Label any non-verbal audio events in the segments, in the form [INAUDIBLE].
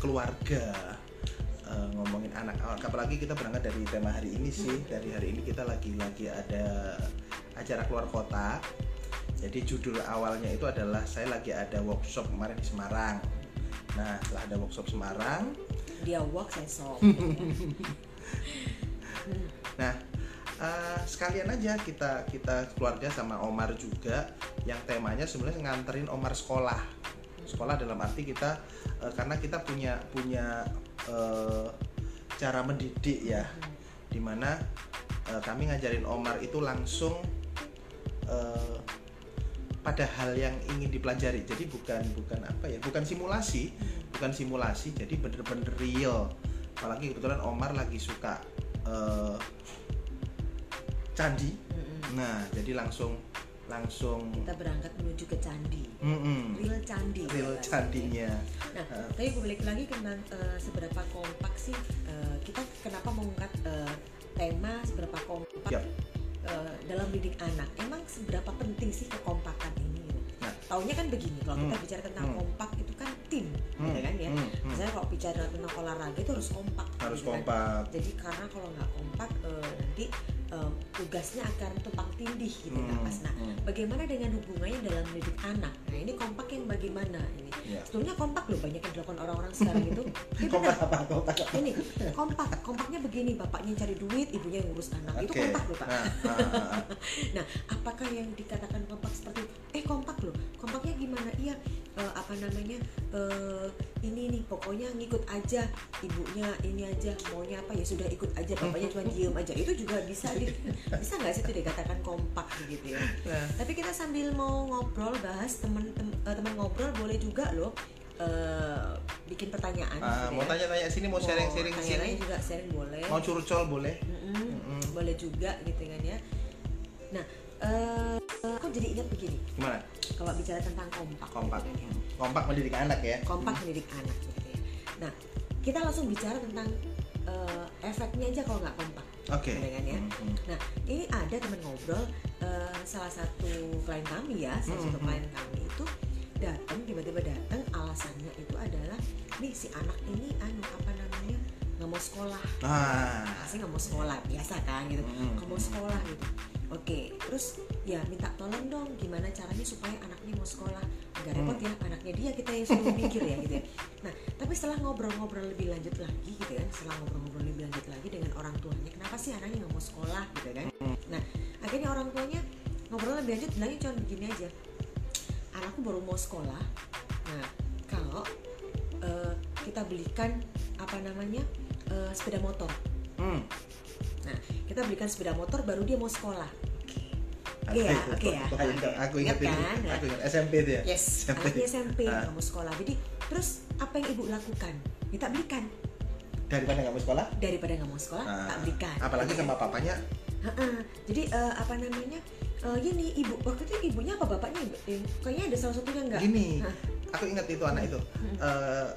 keluarga uh, ngomongin anak apalagi kita berangkat dari tema hari ini sih. Dari hari ini kita lagi lagi ada acara keluar kota. Jadi judul awalnya itu adalah saya lagi ada workshop kemarin di Semarang. Nah setelah ada workshop Semarang dia work saya [LAUGHS] shop nah uh, sekalian aja kita kita keluarga sama Omar juga yang temanya sebenarnya nganterin Omar sekolah sekolah dalam arti kita uh, karena kita punya punya uh, cara mendidik ya di mana uh, kami ngajarin Omar itu langsung uh, pada hal yang ingin dipelajari. Jadi bukan bukan apa ya bukan simulasi bukan simulasi jadi bener-bener real. Apalagi kebetulan Omar lagi suka uh, candi. Nah jadi langsung langsung kita berangkat menuju ke candi mm -mm. real candi real candinya nah uh. tapi balik lagi tentang uh, seberapa kompak sih uh, kita kenapa mengangkat uh, tema seberapa kompak yep. uh, dalam didik anak emang seberapa penting sih kekompakan ini nah taunya kan begini kalau hmm. kita bicara tentang hmm. kompak itu kan tim hmm. gitu kan ya hmm. hmm. misalnya kalau bicara tentang olahraga itu harus kompak harus gitu kompak kan? jadi karena kalau nggak kompak uh, nanti um, tugasnya akan tumpang tindih gitu hmm, pas nah hmm. bagaimana dengan hubungannya dalam mendidik anak? Nah ini kompak yang bagaimana ini? Yeah. sebetulnya kompak loh banyak yang dilakukan orang-orang sekarang itu. [LAUGHS] Ya kompak apa? Kompak ini kompak. Kompaknya begini bapaknya cari duit ibunya yang ngurus anak. Okay. itu kompak loh pak. Nah, [LAUGHS] nah apakah yang dikatakan kompak seperti kompak loh. Kompaknya gimana? Iya uh, apa namanya uh, ini nih pokoknya ngikut aja ibunya ini aja maunya apa ya sudah ikut aja bapaknya cuma diem aja. Itu juga bisa di, [LAUGHS] bisa nggak sih itu dikatakan kompak gitu ya? Nah. tapi kita sambil mau ngobrol bahas teman eh, teman ngobrol boleh juga loh Uh, bikin pertanyaan uh, gitu mau ya. tanya-tanya sini mau sharing-sharing sini. juga sharing boleh. Mau curcol boleh. Mm -mm, mm -mm. boleh juga gitu kan ya. Nah uh, aku jadi ingat begini gimana kalau bicara tentang kompak kompak gitu kan, ya. kompak mendidik anak ya kompak hmm. mendidik anak gitu ya nah kita langsung bicara tentang uh, efeknya aja kalau nggak kompak oke okay. kan ya hmm. nah ini ada teman ngobrol uh, salah satu klien kami ya salah satu hmm. klien kami itu datang tiba-tiba datang alasannya itu adalah nih si anak ini anu apa namanya nggak mau sekolah ah. pasti nggak mau sekolah biasa kan gitu hmm. nggak mau sekolah gitu oke terus ya minta tolong dong gimana caranya supaya anaknya mau sekolah nggak repot hmm. ya anaknya dia kita yang suruh mikir ya gitu ya nah tapi setelah ngobrol-ngobrol lebih lanjut lagi gitu kan setelah ngobrol-ngobrol lebih lanjut lagi dengan orang tuanya kenapa sih anaknya nggak mau sekolah gitu kan hmm. nah akhirnya orang tuanya ngobrol lebih lanjut bilangnya cuma begini aja anakku baru mau sekolah nah kalau uh, kita belikan apa namanya uh, sepeda motor hmm. Kita belikan sepeda motor baru dia mau sekolah Oke ya, oke ya. Aku ingat, kan? Aku ingat SMP itu ya. Yes. SMP. Anaknya SMP ah. kamu sekolah. Jadi terus apa yang ibu lakukan? Kita belikan. Daripada nggak mau sekolah? Daripada nggak mau sekolah, ah. tak belikan. Apalagi sama papanya. Jadi uh, apa namanya? Uh, gini ibu waktu itu ibunya apa bapaknya? Eh, kayaknya ada salah satunya enggak. Gini, aku ingat itu anak itu. Hmm. Uh,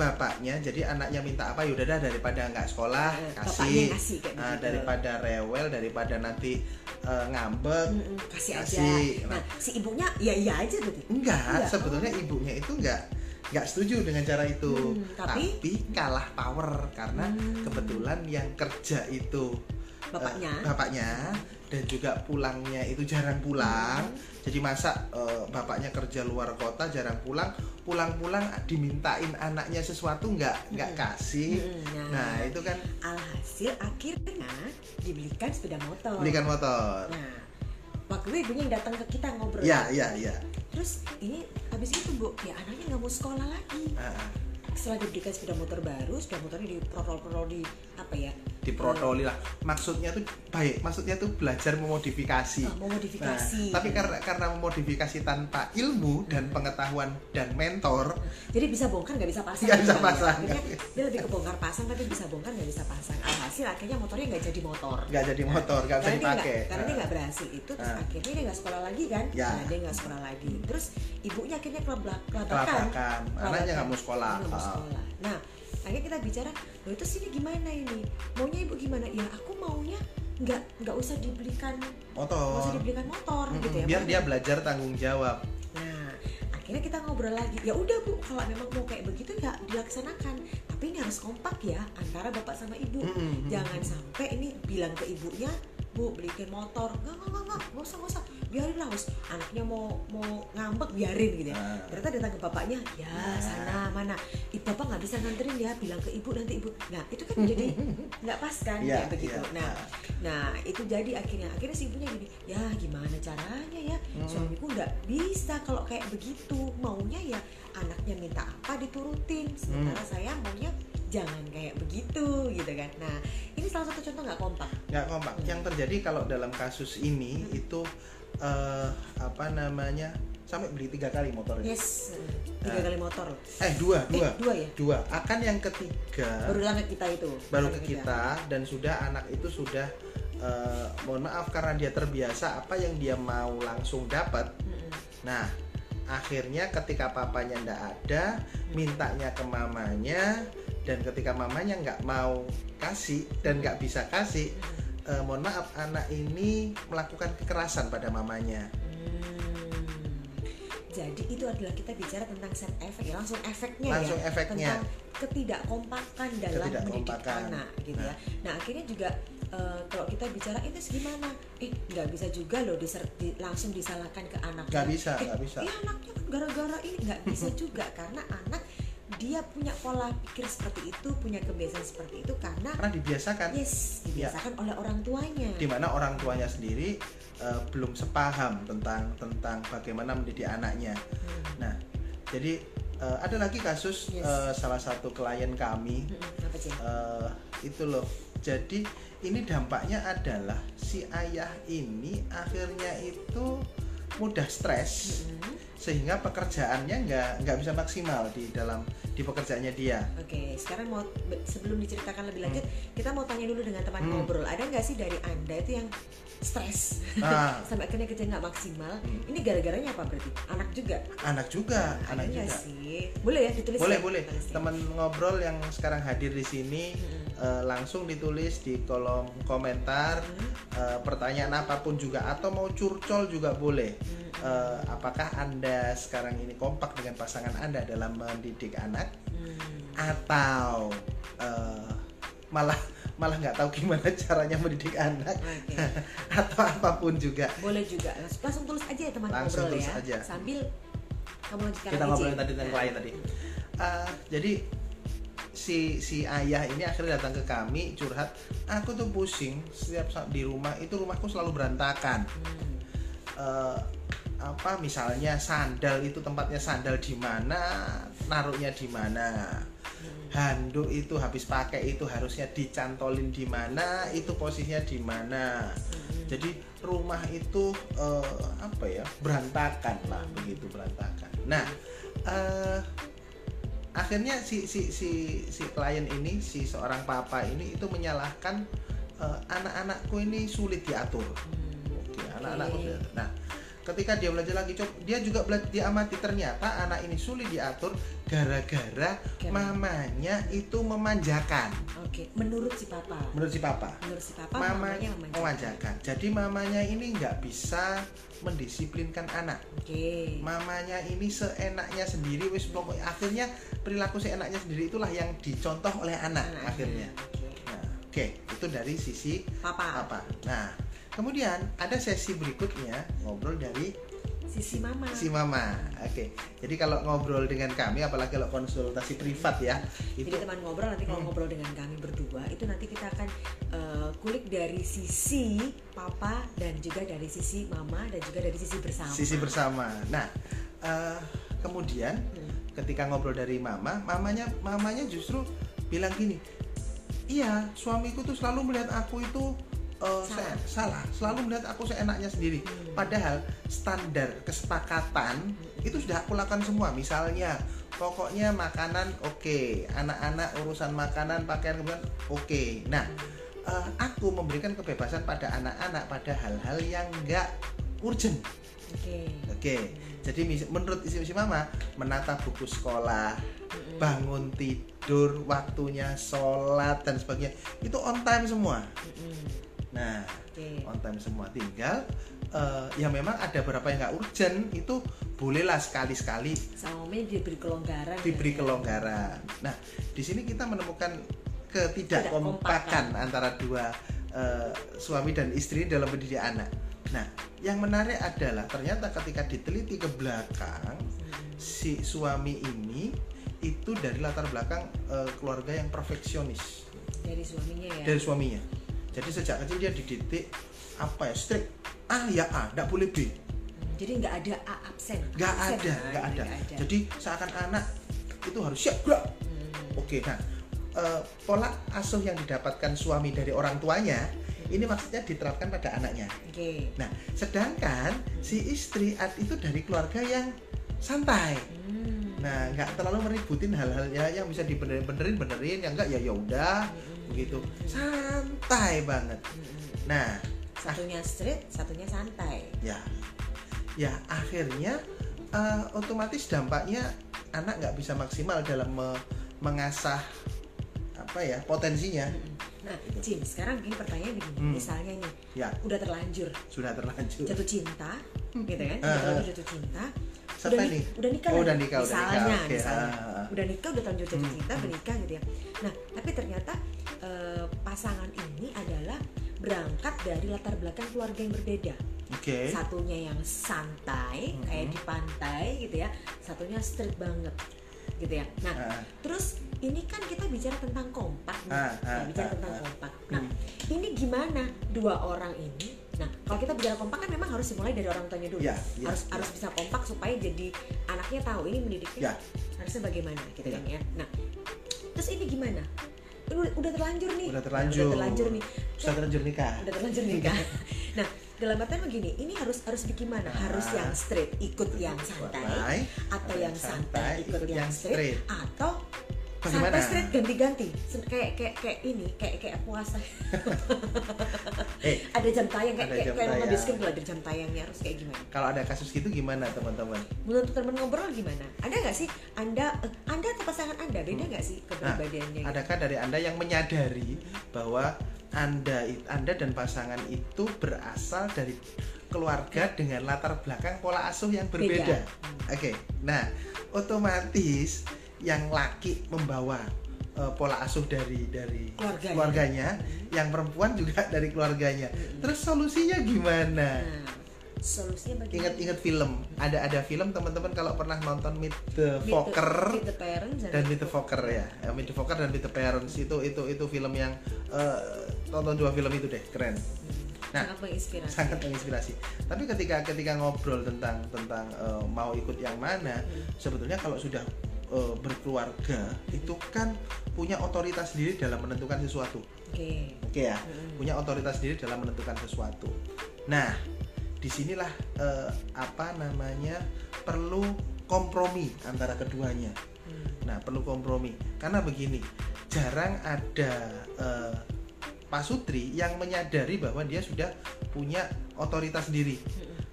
bapaknya jadi anaknya minta apa yaudah dah daripada nggak sekolah eh, kasih, kasih kayak gitu. daripada rewel daripada nanti uh, ngambek mm -mm, kasih, kasih aja nah, nah si ibunya ya iya aja enggak enggak sebetulnya oh. ibunya itu enggak nggak setuju dengan cara itu hmm, tapi? tapi kalah power karena hmm. kebetulan yang kerja itu bapaknya. Uh, bapaknya. Dan juga pulangnya itu jarang pulang. Hmm. jadi masa uh, bapaknya kerja luar kota jarang pulang pulang-pulang dimintain anaknya sesuatu nggak nggak hmm. kasih. Hmm. Nah, nah itu kan alhasil akhirnya dibelikan sepeda motor. Belikan motor. Nah waktu itu ibunya yang datang ke kita ngobrol. Ya ya ya terus ini habis itu bu ya anaknya nggak mau sekolah lagi. Uh. Setelah diberikan sepeda motor baru sepeda motornya diprotol-protol di apa ya? Diprotoli lah. Maksudnya tuh baik maksudnya tuh belajar memodifikasi. Oh, memodifikasi. Nah, tapi karena karena memodifikasi tanpa ilmu dan pengetahuan dan mentor jadi bisa bongkar nggak bisa pasang. Nggak bisa pasang. Ya. dia lebih ke bongkar pasang tapi bisa bongkar nggak bisa pasang. Alhasil akhirnya motornya nggak jadi motor. Nggak jadi motor nggak bisa dipakai. karena dia nggak berhasil itu terus nah. akhirnya dia nggak sekolah lagi kan? Ya. nah, dia nggak sekolah lagi. Terus ibunya akhirnya kelabakan. Kelabakan. Anaknya nggak mau sekolah, mau sekolah. nah akhirnya kita bicara loh itu sini gimana ini? Maunya ibu gimana? Ya aku maunya nggak nggak usah dibelikan motor. Nggak usah dibelikan motor hmm, gitu ya biar dia belajar tanggung jawab. Nah akhirnya kita ngobrol lagi. Ya udah bu kalau memang mau kayak begitu ya dilaksanakan. Tapi ini harus kompak ya antara bapak sama ibu. Mm, mm, mm. jangan sampai ini bilang ke ibunya bu belikan motor. Nggak nggak nggak nggak. Nggak usah nggak usah. Biarin lah Wis. anaknya mau mau ngambek biarin gitu ya. Ah. ternyata datang ke bapaknya ya Nah. sana mana. Ih, bapak nggak bisa nganterin ya. Bilang ke ibu nanti ibu. Nah itu kan jadi [LAUGHS] nggak pas kan Iya, kayak begitu. iya. nah nah itu jadi akhirnya. Akhirnya si ibunya gini ya gimana caranya ya? Hmm. suamiku nggak bisa kalau kayak begitu. Maunya ya anaknya minta apa diturutin. Sementara Hmm. saya maunya jangan kayak begitu gitu kan. Nah ini salah satu contoh nggak kompak? Nggak kompak. Yang terjadi kalau dalam kasus ini itu eh, apa namanya sampai beli tiga kali motornya. Yes. Tiga Nah. kali motor eh dua eh dua. dua ya? Dua. Akan yang ketiga. Baru ke kita itu. Baru ke kita. dan sudah anak itu sudah eh, mohon maaf karena dia terbiasa apa yang dia mau langsung dapat. Mm-mm. nah akhirnya ketika papanya ndak ada mintanya ke mamanya dan ketika mamanya nggak mau kasih dan nggak bisa kasih eh, mohon maaf anak ini melakukan kekerasan pada mamanya Hmm. Jadi itu adalah kita bicara tentang set efek ya langsung efeknya langsung ya efeknya tentang ketidakkompakan dalam mendidik Ketidakkompakan. anak gitu ya. Nah akhirnya juga eh, kalau kita bicara itu gimana? Eh nggak bisa juga loh diser- di- langsung disalahkan ke anak. nggak bisa Eh, nggak bisa Iya anaknya kan gara-gara ini nggak bisa [LAUGHS] juga karena anak dia punya pola pikir seperti itu, punya kebiasaan seperti itu karena karena dibiasakan yes dibiasakan oleh orang tuanya. di mana orang tuanya sendiri eh, belum sepaham tentang tentang bagaimana mendidik anaknya. Hmm. Nah, jadi eh, ada lagi kasus Yes. eh, salah satu klien kami sih? eh, itu loh. Jadi ini dampaknya adalah si ayah ini akhirnya itu mudah stres Mm-mm. Sehingga pekerjaannya nggak nggak bisa maksimal di dalam di pekerjaannya dia. Oke, sekarang mau be- sebelum diceritakan lebih lanjut, kita mau tanya dulu dengan teman Hmm. ngobrol. Ada nggak sih dari anda itu yang stres Ah, [LAUGHS] sampai akhirnya kerja nggak maksimal? Hmm. Ini gara-garanya apa berarti? Anak juga? anak juga, Ada anak juga. sih? Boleh ya ditulis Boleh ya? boleh. Teman ngobrol yang sekarang hadir di sini Mm-mm. Eh, langsung ditulis di kolom komentar Hmm. eh, pertanyaan apa pun juga atau mau curcol juga boleh. Hmm. Eh, apakah anda sekarang ini kompak dengan pasangan anda dalam mendidik anak Hmm. atau eh, malah malah nggak tahu gimana [LAUGHS] caranya mendidik anak Oke, [LAUGHS] atau apa pun juga boleh juga. Langsung, tulis aja ya teman Langsung ngobrol tulis ya. aja. Sambil kamu lanjutkan kita ngobrolin Ci. tadi tentang Nah. klien tadi Eh, jadi si si ayah ini akhirnya datang ke kami curhat aku tuh pusing setiap saat di rumah itu rumahku selalu berantakan Hmm. Eh, apa misalnya sandal itu tempatnya sandal di mana naruhnya di mana Hmm. handuk itu habis pakai itu harusnya dicantolin di mana itu posisinya di mana Hmm. jadi rumah itu eh, apa ya berantakan lah begitu berantakan nah eh, akhirnya si si si si klien ini si seorang papa ini itu menyalahkan eh, anak-anakku ini sulit diatur Hmm. Oke, anak-anakku nah ketika dia belajar lagi coba dia juga belajar dia amati ternyata anak ini sulit diatur gara-gara mamanya itu memanjakan Oke, menurut si papa. menurut si papa Menurut si papa, mamanya mamanya memanjakan. memanjakan. Jadi mamanya ini nggak bisa mendisiplinkan anak. Oke. Mamanya ini seenaknya sendiri, wis pokoknya akhirnya perilaku seenaknya sendiri itulah yang dicontoh oleh anak Anak-anak. akhirnya. Oke. Nah, Oke, itu dari sisi Papa. apa? Nah, kemudian ada sesi berikutnya ngobrol dari Sisi mama. si mama. Oke, jadi kalau ngobrol dengan kami, apalagi kalau konsultasi privat ya, itu Jadi teman ngobrol nanti kalau Hmm. ngobrol dengan kami berdua itu nanti kita akan eh, kulik dari sisi papa dan juga dari sisi mama dan juga dari sisi bersama. sisi bersama. Nah, eh, kemudian Hmm. ketika ngobrol dari mama, mamanya mamanya justru bilang gini, iya suamiku tuh selalu melihat aku itu eh, Salah. se- salah, selalu melihat aku seenaknya sendiri. Hmm. Padahal standar kesepakatan itu sudah aku lakukan semua. Misalnya, pokoknya makanan oke, anak-anak urusan makanan, pakaian kemudian oke. Nah, eh, aku memberikan kebebasan pada anak-anak pada hal-hal yang enggak urgent. Oke. Oke, jadi mis- menurut isi isi mama menata buku sekolah, Mm-mm. bangun tidur, waktunya sholat dan sebagainya itu on time semua. Mm-mm. Nah, Oke. on time semua. Tinggal eh, ya memang ada beberapa yang nggak urgent itu bolehlah sekali-sekali Suami diberi kelonggaran. diberi ya. kelonggaran. Nah, di sini kita menemukan ketidakkompakan antara dua eh, suami dan istri dalam mendidik anak. Nah, yang menarik adalah ternyata ketika diteliti ke belakang Hmm. si suami ini itu dari latar belakang eh, keluarga yang perfeksionis Dari suaminya ya. dari suaminya. Jadi sejak kecil dia dididik apa ya strict A ya A, tidak boleh B. Jadi nggak ada A absen. Nggak Absen, ada, nah, nggak ada. ada. Jadi seakan anak itu harus siap gerak. Hmm. Oke, nah eh, pola asuh yang didapatkan suami dari orang tuanya ini maksudnya diterapkan pada anaknya. Oke. Nah, sedangkan si istri itu dari keluarga yang santai. Hmm. Nah, nggak terlalu meributin hal-halnya yang bisa dibenerin benerin benerin, yang enggak ya ya udah Hmm. Begitu. Santai banget. Nah, Satunya street, satunya santai. ya ya akhirnya eh, otomatis dampaknya anak nggak bisa maksimal dalam me- mengasah apa ya potensinya Nah, Jin, sekarang gini pertanyaan begini. Hmm. Misalnya nih, ya udah terlanjur sudah terlanjur jatuh cinta, gitu kan? Terlanjur jatuh cinta. Siapa udah, nih? udah nikah Oh, udah nikah, udah misalnya, nikah. Oke, misalnya. ah, ah. udah nikah udah terlanjur jatuh Hmm, cinta hmm. bernikah gitu ya nah tapi ternyata eh, pasangan ini adalah berangkat dari latar belakang keluarga yang berbeda oke satunya yang santai Hmm. kayak di pantai gitu ya satunya street banget gitu ya nah Ah, terus ini kan kita bicara tentang kompak nih Ah, Ya, ah, bicara ah, tentang ah. kompak nah Hmm. ini gimana dua orang ini nah kalau kita bicara kompak kan memang harus dimulai dari orang tuanya dulu Ya, ya, harus ya. harus bisa kompak supaya jadi anaknya tahu ini mendidiknya Ya. harusnya bagaimana gitu Ya. kan ya nah terus ini gimana udah, udah terlanjur nih Udah terlanjur. udah terlanjur nih sudah terlanjur nikah udah terlanjur nikah [LAUGHS] nah dalam artian begini ini harus harus bagaimana harus Ah. yang straight ikut yang santai Santai, atau yang santai ikut yang straight atau Bagaimana? straight ganti-ganti kayak kayak kayak ini kayak kayak puasa [LAUGHS] eh ada jam tayang kayak kayak kayak nonton tayang. lah ada jam tayangnya harus kayak gimana kalau ada kasus gitu gimana teman-teman menurut teman ngobrol gimana ada nggak sih anda eh, anda atau pasangan anda beda nggak sih kepribadiannya gitu? Hmm. adakah dari anda yang menyadari bahwa anda anda dan pasangan itu berasal dari keluarga dengan latar belakang pola asuh yang berbeda Beda. oke nah otomatis yang laki membawa eh, pola asuh dari dari Keluarganya. keluarganya yang perempuan juga dari keluarganya. Terus solusinya gimana? Nah solusinya bagaimana? Ingat-ingat film. Ada ada film teman-teman kalau pernah nonton Meet the Meet the- Fokker. Meet the Parents dan Meet the Fokker ya. Ya, Meet the Fokker dan Meet the Parents itu itu itu film yang eh, tonton dua film itu deh keren. Nah, sangat menginspirasi. sangat menginspirasi. Tapi ketika ketika ngobrol tentang tentang eh, mau ikut yang mana sebetulnya kalau sudah eh, berkeluarga itu kan punya otoritas sendiri dalam menentukan sesuatu oke oke ya Mm-mm. punya otoritas sendiri dalam menentukan sesuatu. Nah, di sinilah eh, apa namanya perlu kompromi antara keduanya. Hmm. Nah, perlu kompromi karena begini, jarang ada eh, Pak Sutri yang menyadari bahwa dia sudah punya otoritas sendiri.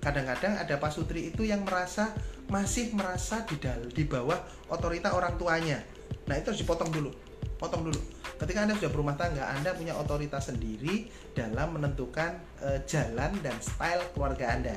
Kadang-kadang ada Pak Sutri itu yang merasa masih merasa di dal di bawah otorita orang tuanya. Nah, itu harus dipotong dulu. Potong dulu. Ketika Anda sudah berumah tangga, Anda punya otoritas sendiri dalam menentukan eh, jalan dan style keluarga Anda.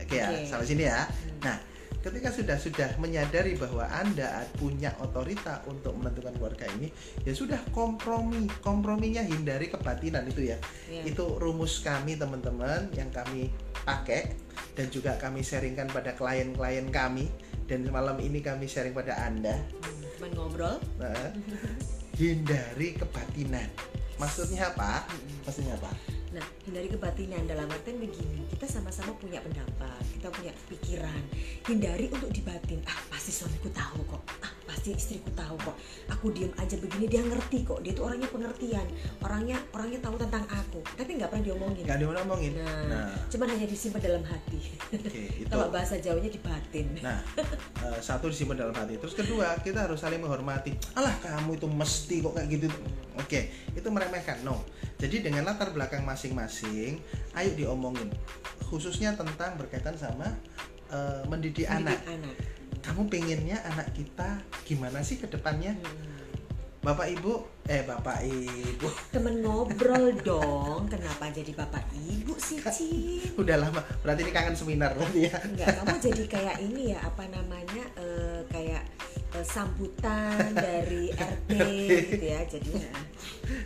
Oke ya, Oke. sampai sini ya. Hmm. Nah, ketika sudah sudah menyadari bahwa Anda punya otorita untuk menentukan keluarga ini, ya sudah kompromi. Komprominya hindari kebatinan itu ya. Iya. Itu rumus kami teman-teman yang kami pakai dan juga kami sharingkan pada klien-klien kami dan malam ini kami sharing pada Anda. Hmm, Teman ngobrol Nah, hindari kebatinan. Maksudnya apa? Maksudnya apa? Nah, hindari kebatinan dalam artian begini, kita sama-sama punya pendapat, kita punya pikiran. Hindari untuk dibatin. Ah, pasti suamiku tahu kok. Ah, pasti istriku tahu kok. Aku diem aja begini, dia ngerti kok. Dia tuh orangnya pengertian, orangnya orangnya tahu tentang aku. Tapi nggak pernah diomongin. Nggak diomongin. Nah, Nah, cuman hanya disimpan dalam hati. oke [LAUGHS] itu. Kalau bahasa Jawanya dibatin. Nah, eh, satu disimpan dalam hati. Terus kedua, kita harus saling menghormati. Alah, kamu itu mesti kok kayak gitu. Oke, itu meremehkan. No. Jadi dengan latar belakang masing-masing, ayo diomongin. Khususnya tentang berkaitan sama eh, mendidik, anak. Mendidik anak. Kamu pengennya anak kita gimana sih ke depannya? Hmm. bapak ibu eh bapak ibu [LAUGHS] temen ngobrol dong kenapa jadi bapak ibu sih Cin udah lama berarti ini kangen seminar berarti ya enggak kamu jadi kayak ini ya apa namanya eh, kayak eh, sambutan dari [LAUGHS] RT gitu ya jadinya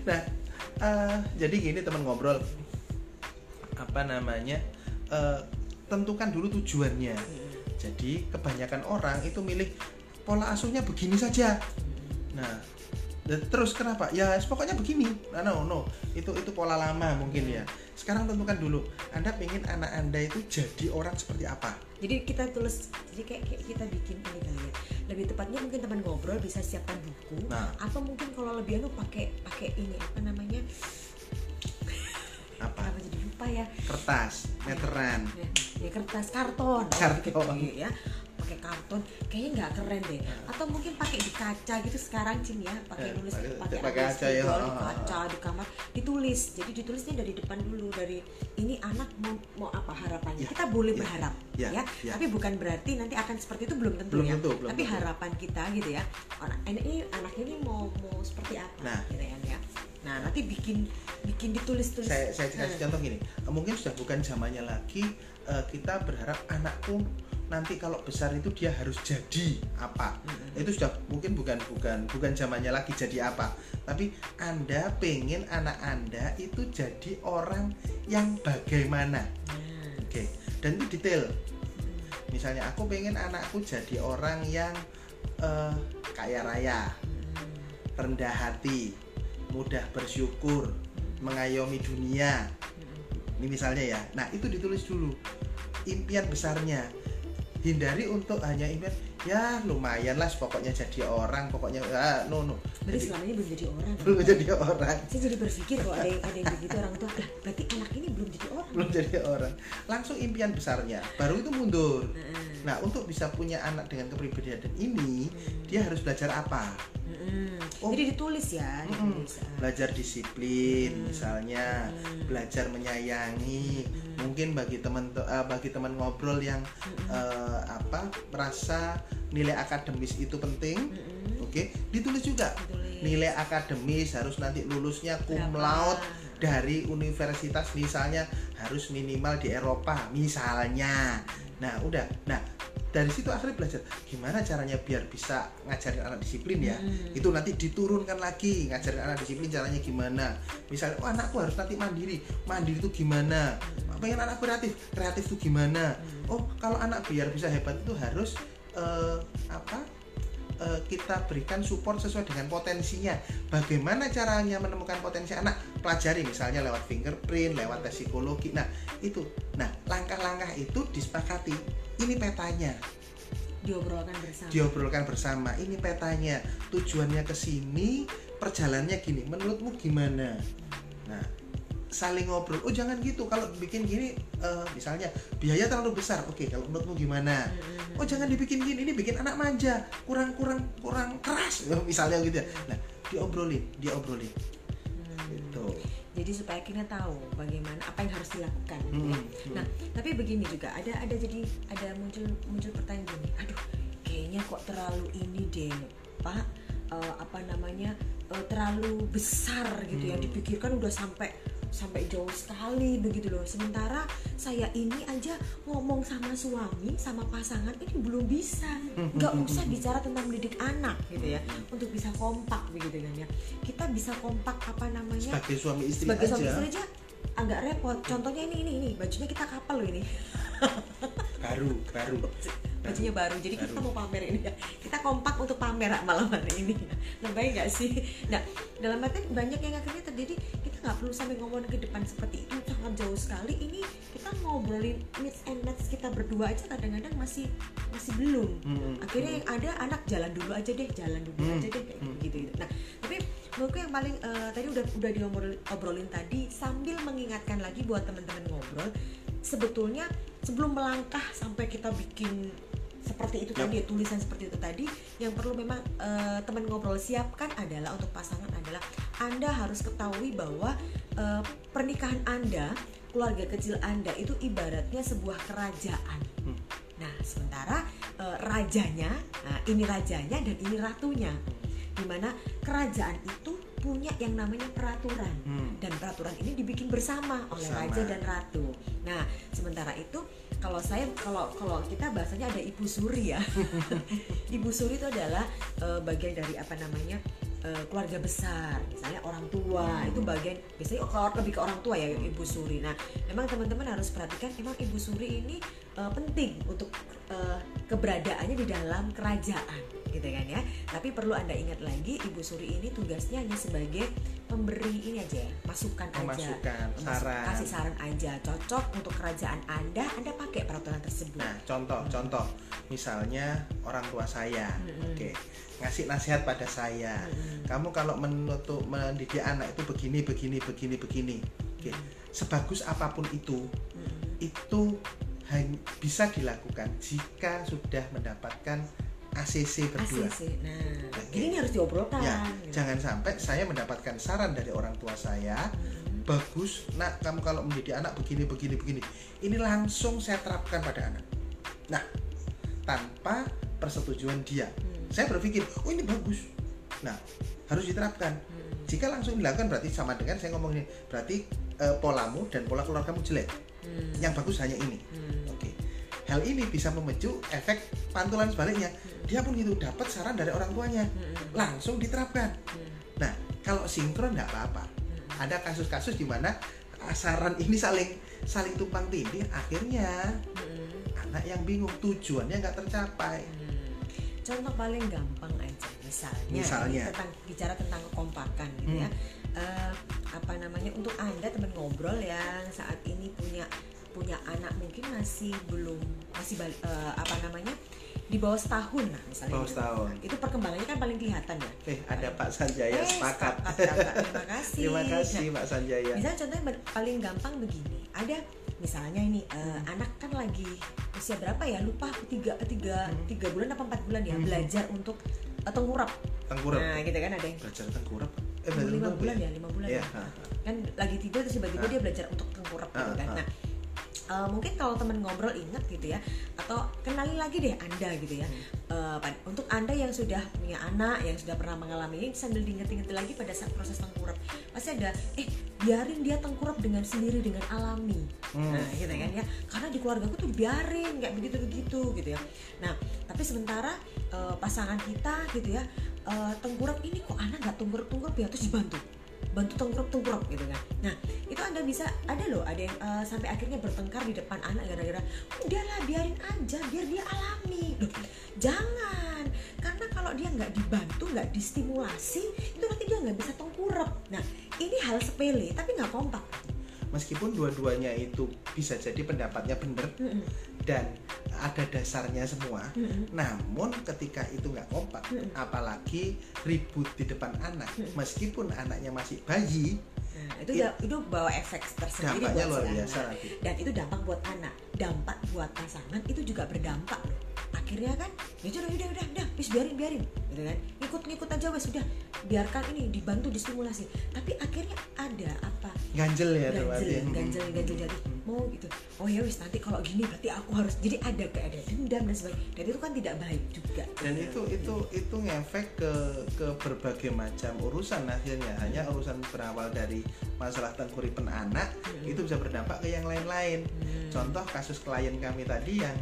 nah eh, jadi gini teman ngobrol. Apa namanya? Eh, tentukan dulu tujuannya. Jadi kebanyakan orang itu milih pola asuhnya begini saja. Nah terus kenapa? Ya pokoknya begini. Nah, no no. Itu itu pola lama mungkin ya. Sekarang tentukan dulu. Anda pengen anak anda itu jadi orang seperti apa? Jadi kita tulis jadi kayak, kayak kita bikin ini kali ya. Lebih tepatnya mungkin teman ngobrol bisa siapkan buku. Nah. atau mungkin kalau lebih anu pakai pakai ini apa namanya? Apa? Apa jadi lupa ya? Kertas meteran. Ya, ya kertas karton. Karton. Ya pakai karton kayaknya nggak keren deh. Atau mungkin pakai di kaca gitu sekarang cing ya. Pakai Ya, nulis pakai- kaca ya, ha, di ha, ha. kaca di kamar. Ditulis. Jadi ditulisnya dari depan dulu dari ini anak mau mau apa harapannya. Ya, kita boleh ya, berharap ya, ya, ya. tapi bukan berarti nanti akan seperti itu belum tentu Belum ya. tentu, belum tapi tentu. harapan kita gitu ya. Anak ini anaknya ini mau mau seperti apa? Nah. gitu ya ya. Nah nanti bikin bikin ditulis tulis saya saya kasih contoh gini. Mungkin sudah bukan zamannya lagi eh, kita berharap anakku nanti kalau besar itu dia harus jadi apa. Itu sudah mungkin bukan bukan bukan zamannya lagi jadi apa. Tapi anda pengen anak anda itu jadi orang yang bagaimana? Nah, oke dan itu detail. Misalnya aku pengen anakku jadi orang yang eh, kaya raya hmm, rendah hati mudah bersyukur mengayomi dunia. Hmm. ini misalnya ya. Nah itu ditulis dulu. Impian besarnya hindari untuk hanya impian ya lumayan lah pokoknya jadi orang pokoknya ah, no no. Berarti selama ini belum jadi orang. [LAUGHS] Belum jadi orang. Saya jadi berpikir kalau ada yang ada yang begitu orang tua lah berarti anak ini belum jadi orang. Belum jadi orang. Langsung impian besarnya baru itu mundur. Heeh. nah untuk bisa punya anak dengan kepribadian ini dia harus belajar apa Heeh. Oh. jadi ditulis ya Mm-mm. ditulis ah. belajar disiplin Hmm. misalnya Hmm. belajar menyayangi Hmm. mungkin bagi teman eh, bagi teman ngobrol yang Mm-mm. eh, apa merasa nilai akademis itu penting Mm-mm. oke ditulis juga Ditulis. nilai akademis harus nanti lulusnya cum laude dari universitas misalnya harus minimal di Eropa misalnya nah udah nah dari situ akhirnya belajar gimana caranya biar bisa ngajarin anak disiplin ya? Hmm. itu nanti diturunkan lagi ngajarin anak disiplin caranya gimana. Misalnya oh anakku harus nanti mandiri. Mandiri itu gimana? Pengen anak kreatif. Kreatif itu gimana? Oh kalau anak biar bisa hebat itu harus eh, apa eh, kita berikan support sesuai dengan potensinya. Bagaimana caranya menemukan potensi anak? Pelajari misalnya lewat fingerprint lewat tes psikologi. Nah itu. Nah langkah-langkah itu disepakati. Ini petanya. Diobrolkan bersama. Diobrolkan bersama. Ini petanya. Tujuannya ke sini perjalanannya gini. Menurutmu gimana? Nah saling ngobrol. Oh jangan gitu. Kalau bikin gini eh, misalnya biaya terlalu besar. Oke kalau menurutmu gimana? Oh jangan dibikin gini. Ini bikin anak manja. Kurang kurang kurang keras. [LAUGHS] Misalnya gitu ya. Nah diobrolin diobrolin. Hmm. gitu. Jadi supaya kita tahu bagaimana apa yang harus dilakukan gitu ya. Hmm, hmm. Nah, tapi begini juga. Ada ada jadi ada muncul muncul pertanyaan gini, aduh, kayaknya kok terlalu ini deh, Pak, eh, apa namanya eh, terlalu besar gitu ya. Hmm. dipikirkan udah sampai sampai jauh sekali begitu loh. Sementara saya ini aja ngomong sama suami sama pasangan ini belum bisa, nggak usah bicara tentang mendidik anak gitu ya, untuk bisa kompak begitu kan ya. Kita bisa kompak apa namanya? sebagai suami istri sebagai aja suami istri aja agak repot contohnya ini ini ini bajunya kita kapal loh ini [LAUGHS] baru baru. Bajunya baru. Jadi kita Baru. mau pamer ini ya. Kita kompak untuk pamer malam hari ini. [LAUGHS] Lebay nggak sih? Nah dalam arti banyak yang akhirnya terjadi kita nggak perlu sampai ngomong ke depan seperti itu. Sangat jauh sekali. Ini kita ngobrolin mix and match kita berdua aja kadang-kadang masih masih belum. Hmm, akhirnya yang ada anak jalan dulu aja deh jalan dulu Hmm, aja deh kayak hmm. gitu gitu nah tapi menurutku yang paling eh, tadi udah udah diobrolin obrolin tadi sambil mengingatkan lagi buat teman-teman ngobrol sebetulnya sebelum melangkah sampai kita bikin seperti itu Yap. tadi tulisan seperti itu tadi yang perlu memang eh, teman ngobrol siapkan adalah untuk pasangan adalah anda harus ketahui bahwa eh, pernikahan anda keluarga kecil anda itu ibaratnya sebuah kerajaan Hmm. Nah, sementara eh, rajanya, nah, ini rajanya dan ini ratunya. di mana kerajaan itu punya yang namanya peraturan Hmm. dan peraturan ini dibikin bersama oleh Bersama. raja dan ratu. Nah, sementara itu kalau saya kalau kalau kita bahasanya ada ibu suri ya. [LAUGHS] ibu suri itu adalah eh, bagian dari apa namanya eh, keluarga besar, misalnya orang tua Hmm. itu bagian biasanya kalau lebih ke orang tua ya ibu suri. Nah, memang teman-teman harus perhatikan memang ibu suri ini eh, penting untuk eh, keberadaannya di dalam kerajaan gitu kan ya. Tapi perlu anda ingat lagi ibu suri ini tugasnya hanya sebagai pemberi ini aja ya, masukan aja Masukan, Masuk- saran. kasih saran aja cocok untuk kerajaan anda anda pakai peraturan tersebut Nah, contoh, contoh, misalnya orang tua saya, Mm-mm. oke, ngasih nasihat pada saya. Mm-mm. Kamu kalau menutup mendidik anak itu begini, begini, begini, begini. Oke, sebagus apa pun itu, Mm-mm. itu hanya bisa dilakukan jika sudah mendapatkan ACC berdua. ACC nah Oke. ini harus diobrolkan Ya, gitu. jangan sampai saya mendapatkan saran dari orang tua saya, Mm-mm. bagus, nak kamu kalau mendidik anak begini, begini, begini. Ini langsung saya terapkan pada anak. Nah, tanpa persetujuan dia, Mm. saya berpikir, oh ini bagus. Nah, harus diterapkan. Mm. Jika langsung dilakukan berarti sama dengan saya ngomong ini, berarti eh, polamu dan pola keluargamu jelek. Mm. Yang bagus hanya ini. Mm. Hal ini bisa memicu efek pantulan sebaliknya. Dia pun gitu dapat saran dari orang tuanya, Mm. langsung diterapkan. Mm. Nah, kalau sinkron nggak apa-apa. Ada kasus-kasus di mana saran ini saling saling tumpang tindih, akhirnya anak yang bingung tujuannya nggak tercapai. Hmm. Contoh paling gampang aja, misalnya, Misalnya. tentang bicara tentang kekompakan gitu Hmm. ya. Eh, apa namanya untuk anda teman ngobrol yang saat ini punya punya anak mungkin masih belum masih eh, apa namanya di bawah setahun lah misalnya. Bawah gitu. setahun. Itu perkembangannya kan paling kelihatan ya. Eh, ada Pak Sanjaya Eh, sepakat. Terima [LAUGHS] kasih. Terima kasih Nah, Pak Sanjaya. Misalnya contohnya paling gampang begini, ada misalnya ini eh, anak kan lagi usia berapa ya lupa tiga tiga Hmm. tiga bulan apa empat bulan ya Hmm. belajar untuk eh, tengkurap. Tengkurap. Nah gitu kan ada yang Belajar tengkurap. Eh, belajar lima bulan ya lima bulan ya. ha, ha. kan lagi tidur terus tiba-tiba dia belajar untuk tengkurap gitu Ah, kan. ah. Nah eh, mungkin kalau teman ngobrol ingat gitu ya atau kenali lagi deh anda gitu ya. Pad- untuk anda yang sudah punya anak yang sudah pernah mengalami ini sambil diinget-inget lagi pada saat proses tengkurap pasti ada eh biarin dia tengkurap dengan sendiri dengan alami. Hmm. nah gitu kan ya. Karena di keluarga tuh biarin kayak begitu begitu gitu ya. Nah tapi sementara eh, pasangan kita gitu ya eh, tengkurap ini kok anak nggak tengkurap tengkurap ya? Terus dibantu bantu tengkurap tengkurap gitu kan. Nah itu anda bisa ada loh ada yang eh, sampai akhirnya bertengkar di depan anak gara-gara udahlah biarin aja biar dia alami. Loh, jangan karena kalau dia nggak dibantu nggak distimulasi itu nanti dia nggak bisa tengkurap nah ini hal sepele tapi nggak kompak Meskipun dua-duanya itu bisa jadi pendapatnya benar Mm-mm. dan ada dasarnya semua, Mm-mm. namun ketika itu nggak kompak, Mm-mm. apalagi ribut di depan anak, Mm-mm. meskipun anaknya masih bayi, Nah, itu da- itu bawa efek tersendiri dampaknya buat luar biasa anak. dan itu dampak buat anak dampak buat pasangan itu juga berdampak loh akhirnya kan ya udah udah udah udah bis biarin biarin gitu kan ngikut aja wes sudah biarkan ini dibantu distimulasi. Tapi akhirnya ada apa? Ganjel ya ganjel berarti. ganjel ganjel. Jadi mau gitu. Oh ya wis nanti kalau gini berarti aku harus jadi ada kayak ada dendam dan sebagainya. Dan itu kan tidak baik juga. Dan itu itu itu ngefek ke ke berbagai macam urusan akhirnya. Hanya urusan berawal dari masalah tengkuripan anak Hmm. itu bisa berdampak ke yang lain-lain. Hmm. contoh kasus klien kami tadi yang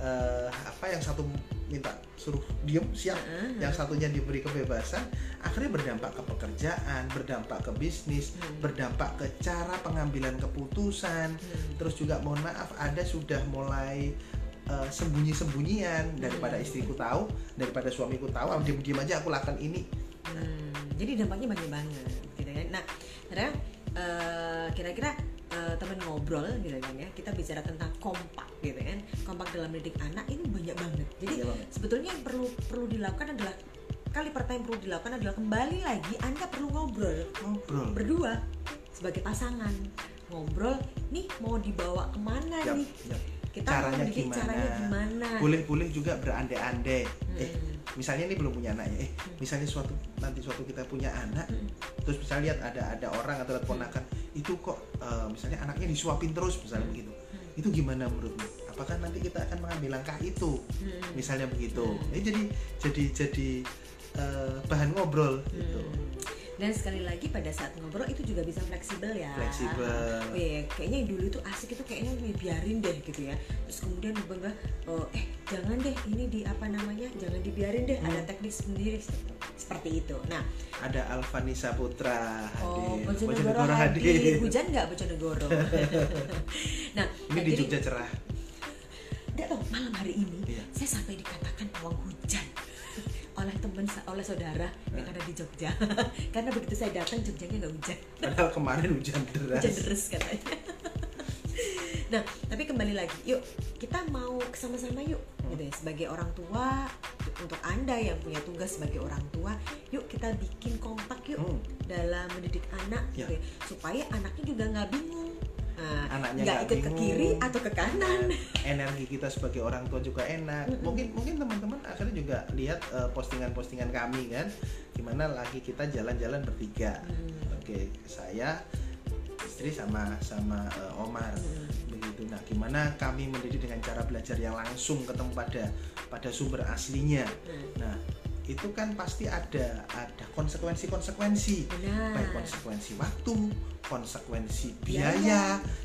eh, apa yang satu minta suruh diem siap Heeh, yang satunya diberi kebebasan akhirnya berdampak ke pekerjaan berdampak ke bisnis Hmm. berdampak ke cara pengambilan keputusan Hmm. terus juga mohon maaf ada sudah mulai uh, sembunyi-sembunyian daripada Hmm. istriku tahu daripada suamiku tahu ah, diem-diem aja aku lakukan ini Hmm, jadi dampaknya banyak banget gitu kan. Nah, eh, kira-kira eh, teman ngobrol gitu kan ya, kita bicara tentang kompak gitu kan. Kompak dalam mendidik anak ini banyak banget. Jadi Iya banget. sebetulnya yang perlu perlu dilakukan adalah kali pertama yang perlu dilakukan adalah kembali lagi Anda perlu ngobrol ngobrol berdua sebagai pasangan ngobrol nih mau dibawa ke mana Yap, nih yap. kita Caranya gimana? caranya gimana boleh-boleh juga berandai-andai eh Hmm. misalnya ini belum punya anak ya eh misalnya suatu nanti suatu kita punya anak Hmm. terus misalnya lihat ada ada orang atau lihat ponakan itu kok eh, misalnya anaknya disuapin terus misalnya Hmm. begitu Hmm. Itu gimana menurutmu apakah nanti kita akan mengambil langkah itu Hmm. misalnya begitu Hmm. ini jadi jadi jadi eh, bahan ngobrol gitu Hmm. Dan sekali lagi pada saat ngobrol itu juga bisa fleksibel ya. Fleksibel. Oh iya, kayaknya yang dulu itu asik itu kayaknya "Wih, biarin deh gitu ya. Terus kemudian tiba-tiba oh, eh jangan deh ini di apa namanya jangan dibiarin deh Hmm. ada teknik sendiri seperti itu. Nah, ada Alvanisa Putra oh hadir Bojonegoro hadir. Hujan nggak Bojonegoro? [LAUGHS] nah, ini nah, di Jogja cerah. Nggak tahu malam hari ini Iya. saya sampai dikatakan pawang hujan oleh teman oleh saudara yang ada di Jogja. [LAUGHS] Karena begitu saya datang Jogjanya nggak hujan. Padahal kemarin hujan deras. Hujan deres katanya. [LAUGHS] Nah tapi kembali lagi. Yuk kita mau sama-sama yuk. Gitu ya sebagai orang tua untuk anda yang punya tugas sebagai orang tua yuk kita bikin kompak yuk Hmm. dalam mendidik anak Ya. gitu ya. supaya anaknya juga nggak bingung Nah, Anaknya nggak ikut ke bingung. kiri atau ke kanan energi kita sebagai orang tua juga enak Mm-mm. mungkin mungkin teman-teman akhirnya juga lihat eh, postingan-postingan kami kan gimana lagi kita jalan-jalan bertiga Hmm. oke saya istri sama sama eh, Omar Hmm. begitu nah gimana kami mendidik dengan cara belajar yang langsung ketemu pada pada sumber aslinya Hmm. nah itu kan pasti ada ada konsekuensi-konsekuensi Benar. baik konsekuensi waktu, konsekuensi Biaya. biaya,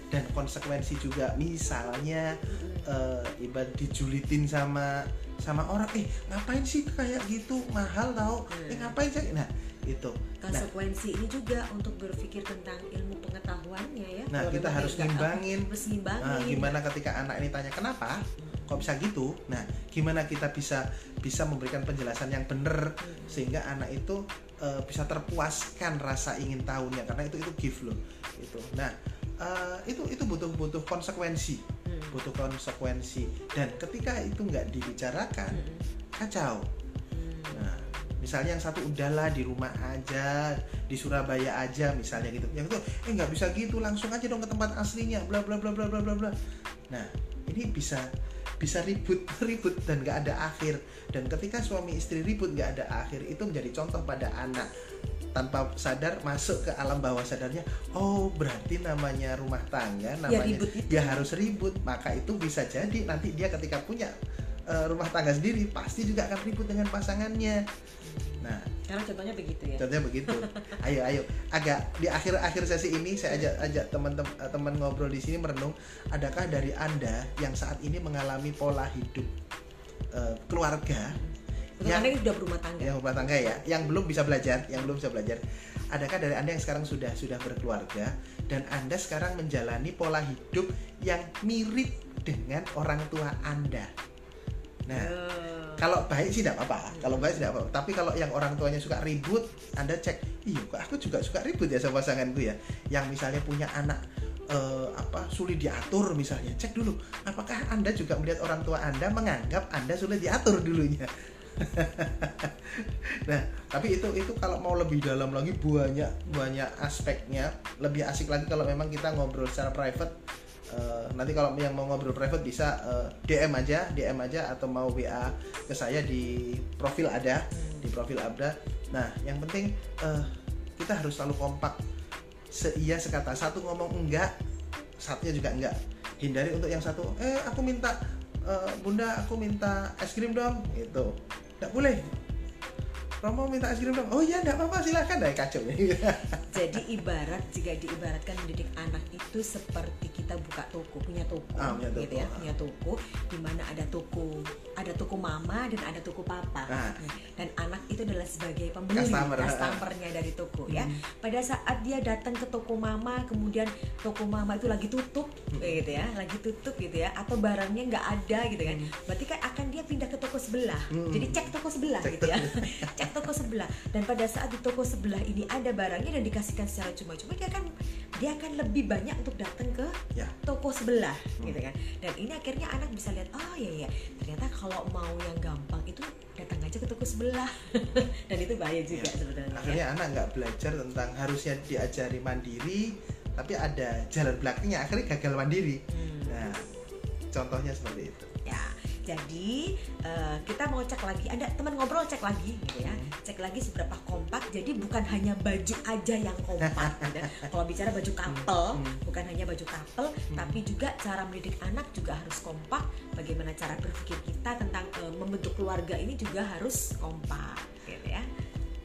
dan konsekuensi juga misalnya Mm-mm. eh ibarat dijulitin sama sama orang, eh ngapain sih kayak gitu mahal tau, eh Hmm. ngapain sih, nah itu, nah, konsekuensi ini juga untuk berpikir tentang ilmu pengetahuannya ya nah kita harus ngimbangin, harus ngimbangin Nah, gimana ketika anak ini tanya kenapa, kok bisa gitu, nah gimana kita bisa bisa memberikan penjelasan yang benar sehingga anak itu eh, bisa terpuaskan rasa ingin tahunya? Karena itu itu gift loh itu nah eh, itu itu butuh butuh konsekuensi Hmm. butuh konsekuensi. Dan ketika itu nggak dibicarakan Hmm. kacau. Hmm. nah misalnya yang satu udahlah di rumah aja di Surabaya aja misalnya gitu. Yang itu eh nggak bisa gitu langsung aja dong ke tempat aslinya bla bla bla bla bla bla bla. Nah ini bisa bisa ribut [LAUGHS] ribut dan nggak ada akhir. Dan ketika suami istri ribut nggak ada akhir itu menjadi contoh pada anak. Tanpa sadar masuk ke alam bawah sadarnya oh berarti namanya rumah tangga namanya ribut itu. ya harus ribut. Maka itu bisa jadi nanti dia ketika punya eh, rumah tangga sendiri pasti juga akan ribut dengan pasangannya. Nah karena contohnya begitu ya? Contohnya begitu. [LAUGHS] Ayo ayo. Agak di akhir akhir sesi ini saya ajak ajak teman-teman eh, teman ngobrol di sini merenung adakah dari anda yang saat ini mengalami pola hidup eh, keluarga untuk yang- anda sudah berumah tangga. Yang rumah tangga ya. Yang belum bisa belajar yang belum bisa belajar. Adakah dari anda yang sekarang sudah sudah berkeluarga dan anda sekarang menjalani pola hidup yang mirip dengan orang tua anda? Nah Eh, kalau baik sih tidak apa-apa. Kalau baik tidak apa-apa. Tapi kalau yang orang tuanya suka ribut anda cek iya kok aku juga suka ribut ya sama pasanganku ya? Yang misalnya punya anak eh, apa sulit diatur misalnya cek dulu apakah anda juga melihat orang tua anda menganggap anda sulit diatur dulunya? [LAUGHS] Nah tapi itu itu kalau mau lebih dalam lagi banyak banyak aspeknya lebih asik lagi kalau memang kita ngobrol secara private Eh, nanti kalau yang mau ngobrol private bisa eh, DM aja DM aja atau mau WA ke saya di profil ada di profil Abda. Nah yang penting eh, kita harus selalu kompak. Seia sekata satu ngomong enggak satunya juga enggak. Hindari untuk yang satu eh aku minta eh, bunda aku minta es krim dong gitu. Enggak boleh Romo minta es krim dong. Oh iya enggak apa-apa silakan. Deh kacau [LAUGHS] jadi ibarat jika diibaratkan mendidik anak itu seperti kita buka toko punya toko, Ah, punya gitu toko, ya ah. punya toko di mana ada toko ada toko mama dan ada toko papa. Ah. dan anak itu adalah sebagai pembeli Customer, customernya dari toko ya. Hmm. pada saat dia datang ke toko mama kemudian toko mama itu lagi tutup Hmm. gitu ya lagi tutup gitu ya atau barangnya nggak ada gitu kan. Berarti kan akan dia pindah ke toko sebelah. Hmm. jadi cek toko sebelah Cek gitu ya. [LAUGHS] cek toko sebelah dan pada saat di toko sebelah ini ada barangnya dan dikasihkan secara cuma-cuma dia akan dia akan lebih banyak untuk datang ke ya toko sebelah Hmm. gitu kan dan ini akhirnya anak bisa lihat oh iya ya ternyata kalau mau yang gampang itu datang aja ke toko sebelah [LAUGHS] dan itu bahaya juga Ya. sebenarnya ya. akhirnya anak nggak belajar tentang harusnya diajari mandiri tapi ada jalan belakangnya akhirnya gagal mandiri Hmm. nah contohnya seperti itu Ya, jadi eh, kita mau cek lagi. Ada teman ngobrol cek lagi, gitu ya. Cek lagi seberapa kompak. Jadi bukan hanya baju aja yang kompak. [LAUGHS] gitu. Kalau bicara baju couple, Hmm. bukan hanya baju couple, tapi juga cara mendidik anak juga harus kompak. Bagaimana cara berpikir kita tentang eh, membentuk keluarga ini juga harus kompak, gitu ya.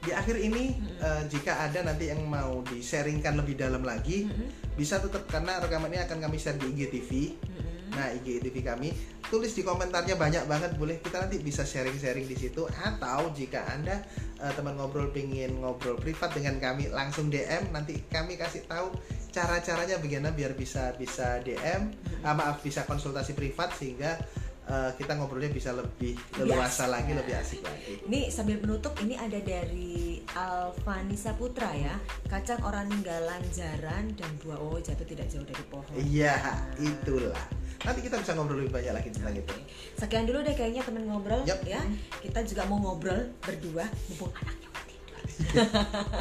di akhir ini eh, jika ada nanti yang mau di-sharingkan lebih dalam lagi Mm-mm. bisa tetap karena rekaman ini akan kami share di IGTV Mm-mm. Nah, IGTV kami tulis di komentarnya banyak banget boleh kita nanti bisa sharing-sharing di situ atau jika Anda eh, teman ngobrol pingin ngobrol privat dengan kami langsung DM nanti kami kasih tahu cara-caranya bagaimana biar bisa bisa DM ah, maaf bisa konsultasi privat sehingga eh, kita ngobrolnya bisa lebih leluasa asik, lagi lebih asik lagi. Ini sambil menutup ini ada dari Alvanisa Putra ya kacang orang ninggalan jaran dan dua oh jatuh tidak jauh dari pohon. Iya, itulah. Nanti kita bisa ngobrol lebih banyak lagi tentang itu. Sekian dulu deh kayaknya temen ngobrol Yap. ya. Kita juga mau ngobrol berdua mumpung anaknya udah tidur.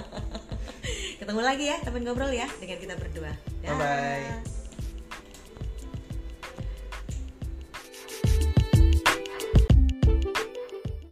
[LAUGHS] Ketemu lagi ya temen ngobrol ya dengan kita berdua. Dah. Bye-bye.